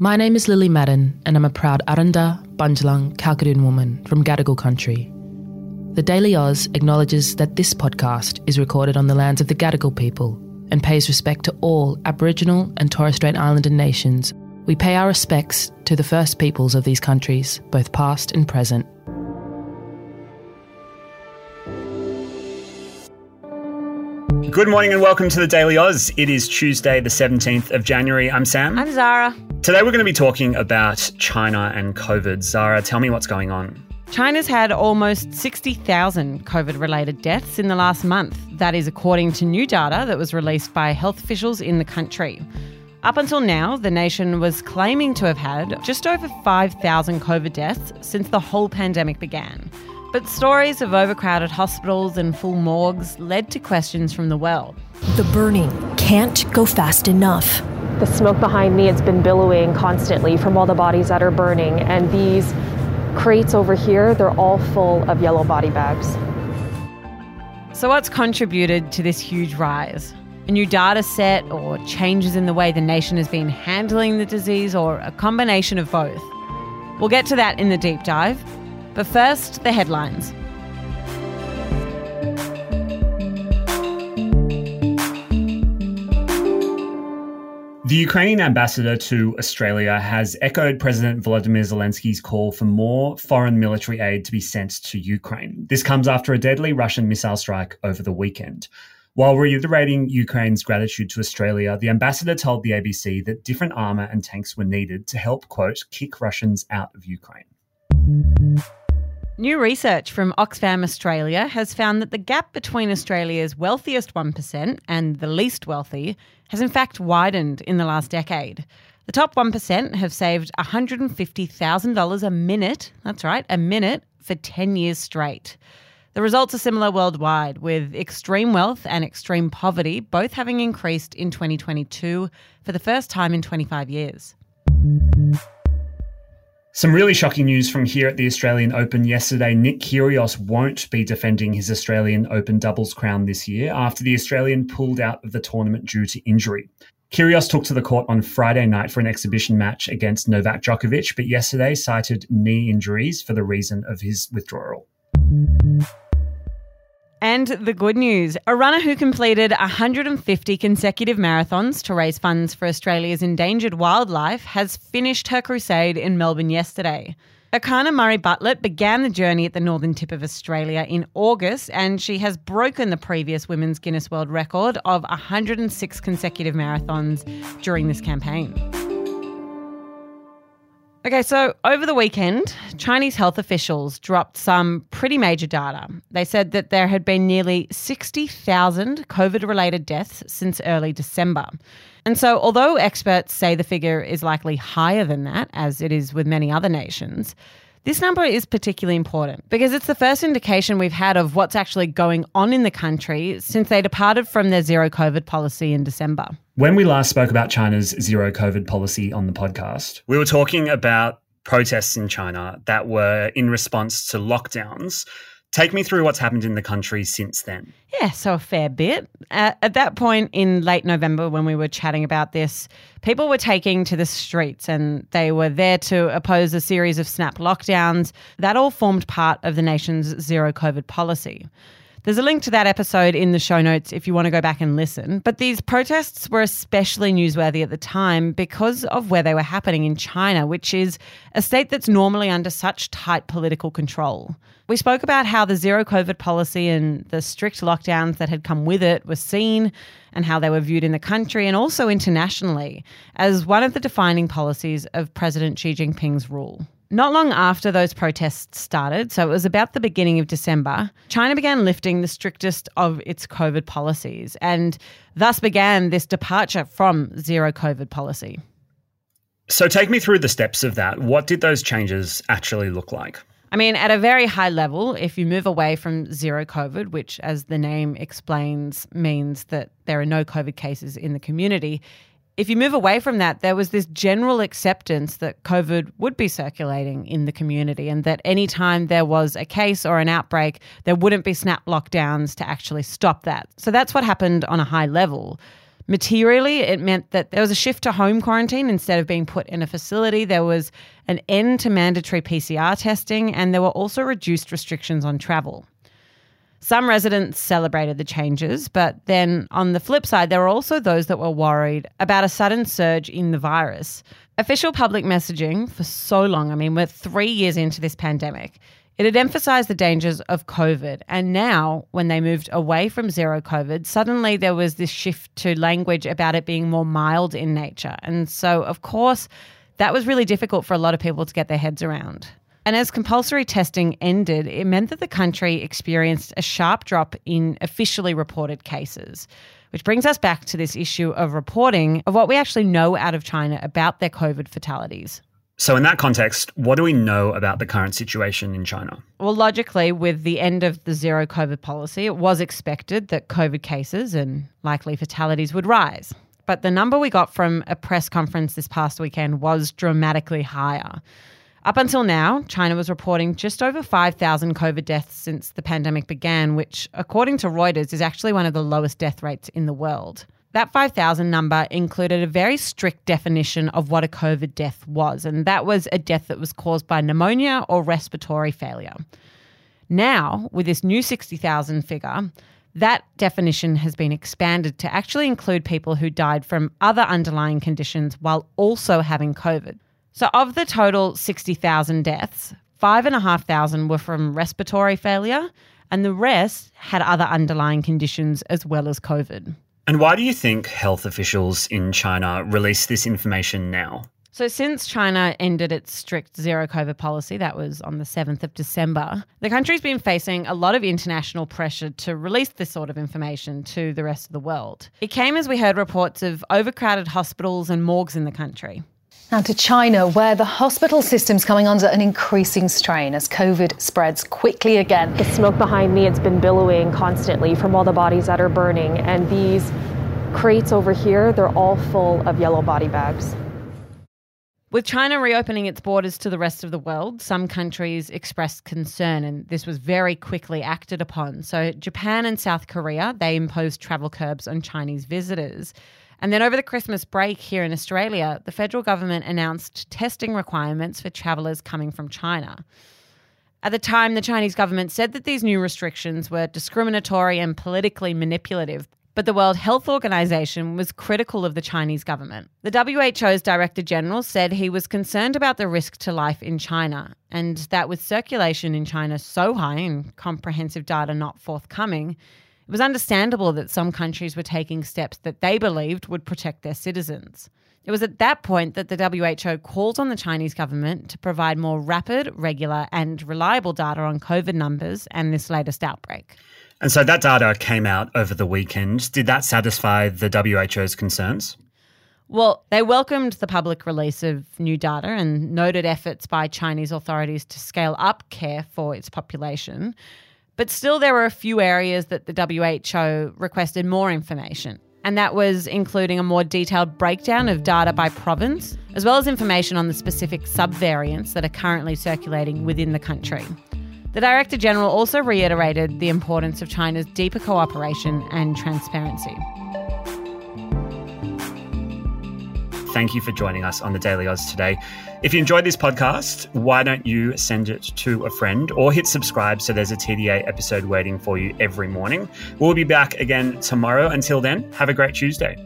My name is Lily Madden, and I'm a proud Aranda, Bundjalung, Kalkadoon woman from Gadigal country. The Daily Aus acknowledges that this podcast is recorded on the lands of the Gadigal people and pays respect to all Aboriginal and Torres Strait Islander nations. We pay our respects to the First Peoples of these countries, both past and present. Good morning and welcome to the Daily Aus. It is Tuesday, the 17th of January. I'm Sam. I'm Zara. Today we're going to be talking about China and COVID. Zara, tell me what's going on. China's had almost 60,000 COVID related deaths in the last month. That is according to new data that was released by health officials in the country. Up until now, the nation was claiming to have had just over 5,000 COVID deaths since the whole pandemic began. But stories of overcrowded hospitals and full morgues led to questions from the well. The burning can't go fast enough. The smoke behind me, it's been billowing constantly from all the bodies that are burning, and these crates over here, they're all full of yellow body bags. So, what's contributed to this huge rise? A new data set, or changes in the way the nation has been handling the disease, or a combination of both? We'll get to that in the deep dive. But first, the headlines. The Ukrainian ambassador to Australia has echoed President Volodymyr Zelensky's call for more foreign military aid to be sent to Ukraine. This comes after a deadly Russian missile strike over the weekend. While reiterating Ukraine's gratitude to Australia, the ambassador told the ABC that different armour and tanks were needed to help, quote, kick Russians out of Ukraine. New research from Oxfam Australia has found that the gap between Australia's wealthiest 1% and the least wealthy has in fact widened in the last decade. The top 1% have saved $150,000 a minute, that's right, a minute, for 10 years straight. The results are similar worldwide, with extreme wealth and extreme poverty both having increased in 2022 for the first time in 25 years. Some really shocking news from here at the Australian Open yesterday. Nick Kyrgios won't be defending his Australian Open doubles crown this year after the Australian pulled out of the tournament due to injury. Kyrgios took to the court on Friday night for an exhibition match against Novak Djokovic, but yesterday cited knee injuries for the reason of his withdrawal. And the good news a runner who completed 150 consecutive marathons to raise funds for Australia's endangered wildlife has finished her crusade in Melbourne yesterday. Erchana Murray-Bartlett began the journey at the northern tip of Australia in August, and she has broken the previous women's Guinness World Record of 106 consecutive marathons during this campaign. Okay, so over the weekend, Chinese health officials dropped some pretty major data. They said that there had been nearly 60,000 COVID related deaths since early December. And so, although experts say the figure is likely higher than that, as it is with many other nations, this number is particularly important because it's the first indication we've had of what's actually going on in the country since they departed from their zero COVID policy in December. When we last spoke about China's zero COVID policy on the podcast, we were talking about protests in China that were in response to lockdowns. Take me through what's happened in the country since then. Yeah, so a fair bit. Uh, at that point in late November, when we were chatting about this, people were taking to the streets and they were there to oppose a series of snap lockdowns. That all formed part of the nation's zero COVID policy. There's a link to that episode in the show notes if you want to go back and listen. But these protests were especially newsworthy at the time because of where they were happening in China, which is a state that's normally under such tight political control. We spoke about how the zero COVID policy and the strict lockdowns that had come with it were seen and how they were viewed in the country and also internationally as one of the defining policies of President Xi Jinping's rule. Not long after those protests started, so it was about the beginning of December, China began lifting the strictest of its COVID policies and thus began this departure from zero COVID policy. So, take me through the steps of that. What did those changes actually look like? I mean, at a very high level, if you move away from zero COVID, which, as the name explains, means that there are no COVID cases in the community, if you move away from that, there was this general acceptance that COVID would be circulating in the community and that anytime there was a case or an outbreak, there wouldn't be snap lockdowns to actually stop that. So that's what happened on a high level. Materially, it meant that there was a shift to home quarantine instead of being put in a facility. There was an end to mandatory PCR testing, and there were also reduced restrictions on travel. Some residents celebrated the changes, but then on the flip side, there were also those that were worried about a sudden surge in the virus. Official public messaging for so long, I mean, we're three years into this pandemic, it had emphasized the dangers of COVID. And now, when they moved away from zero COVID, suddenly there was this shift to language about it being more mild in nature. And so, of course, that was really difficult for a lot of people to get their heads around. And as compulsory testing ended, it meant that the country experienced a sharp drop in officially reported cases. Which brings us back to this issue of reporting of what we actually know out of China about their COVID fatalities. So, in that context, what do we know about the current situation in China? Well, logically, with the end of the zero COVID policy, it was expected that COVID cases and likely fatalities would rise. But the number we got from a press conference this past weekend was dramatically higher. Up until now, China was reporting just over 5,000 COVID deaths since the pandemic began, which, according to Reuters, is actually one of the lowest death rates in the world. That 5,000 number included a very strict definition of what a COVID death was, and that was a death that was caused by pneumonia or respiratory failure. Now, with this new 60,000 figure, that definition has been expanded to actually include people who died from other underlying conditions while also having COVID. So, of the total 60,000 deaths, 5,500 were from respiratory failure, and the rest had other underlying conditions as well as COVID. And why do you think health officials in China release this information now? So, since China ended its strict zero COVID policy, that was on the 7th of December, the country's been facing a lot of international pressure to release this sort of information to the rest of the world. It came as we heard reports of overcrowded hospitals and morgues in the country. Now to China, where the hospital system's coming under an increasing strain as COVID spreads quickly again. The smoke behind me, it's been billowing constantly from all the bodies that are burning. And these crates over here, they're all full of yellow body bags. With China reopening its borders to the rest of the world, some countries expressed concern, and this was very quickly acted upon. So, Japan and South Korea, they imposed travel curbs on Chinese visitors. And then over the Christmas break here in Australia, the federal government announced testing requirements for travellers coming from China. At the time, the Chinese government said that these new restrictions were discriminatory and politically manipulative, but the World Health Organization was critical of the Chinese government. The WHO's Director General said he was concerned about the risk to life in China, and that with circulation in China so high and comprehensive data not forthcoming, it was understandable that some countries were taking steps that they believed would protect their citizens. It was at that point that the WHO called on the Chinese government to provide more rapid, regular, and reliable data on COVID numbers and this latest outbreak. And so that data came out over the weekend. Did that satisfy the WHO's concerns? Well, they welcomed the public release of new data and noted efforts by Chinese authorities to scale up care for its population. But still, there were a few areas that the WHO requested more information. And that was including a more detailed breakdown of data by province, as well as information on the specific subvariants that are currently circulating within the country. The Director General also reiterated the importance of China's deeper cooperation and transparency. Thank you for joining us on the Daily Aus today. If you enjoyed this podcast, why don't you send it to a friend or hit subscribe so there's a TDA episode waiting for you every morning? We'll be back again tomorrow. Until then, have a great Tuesday.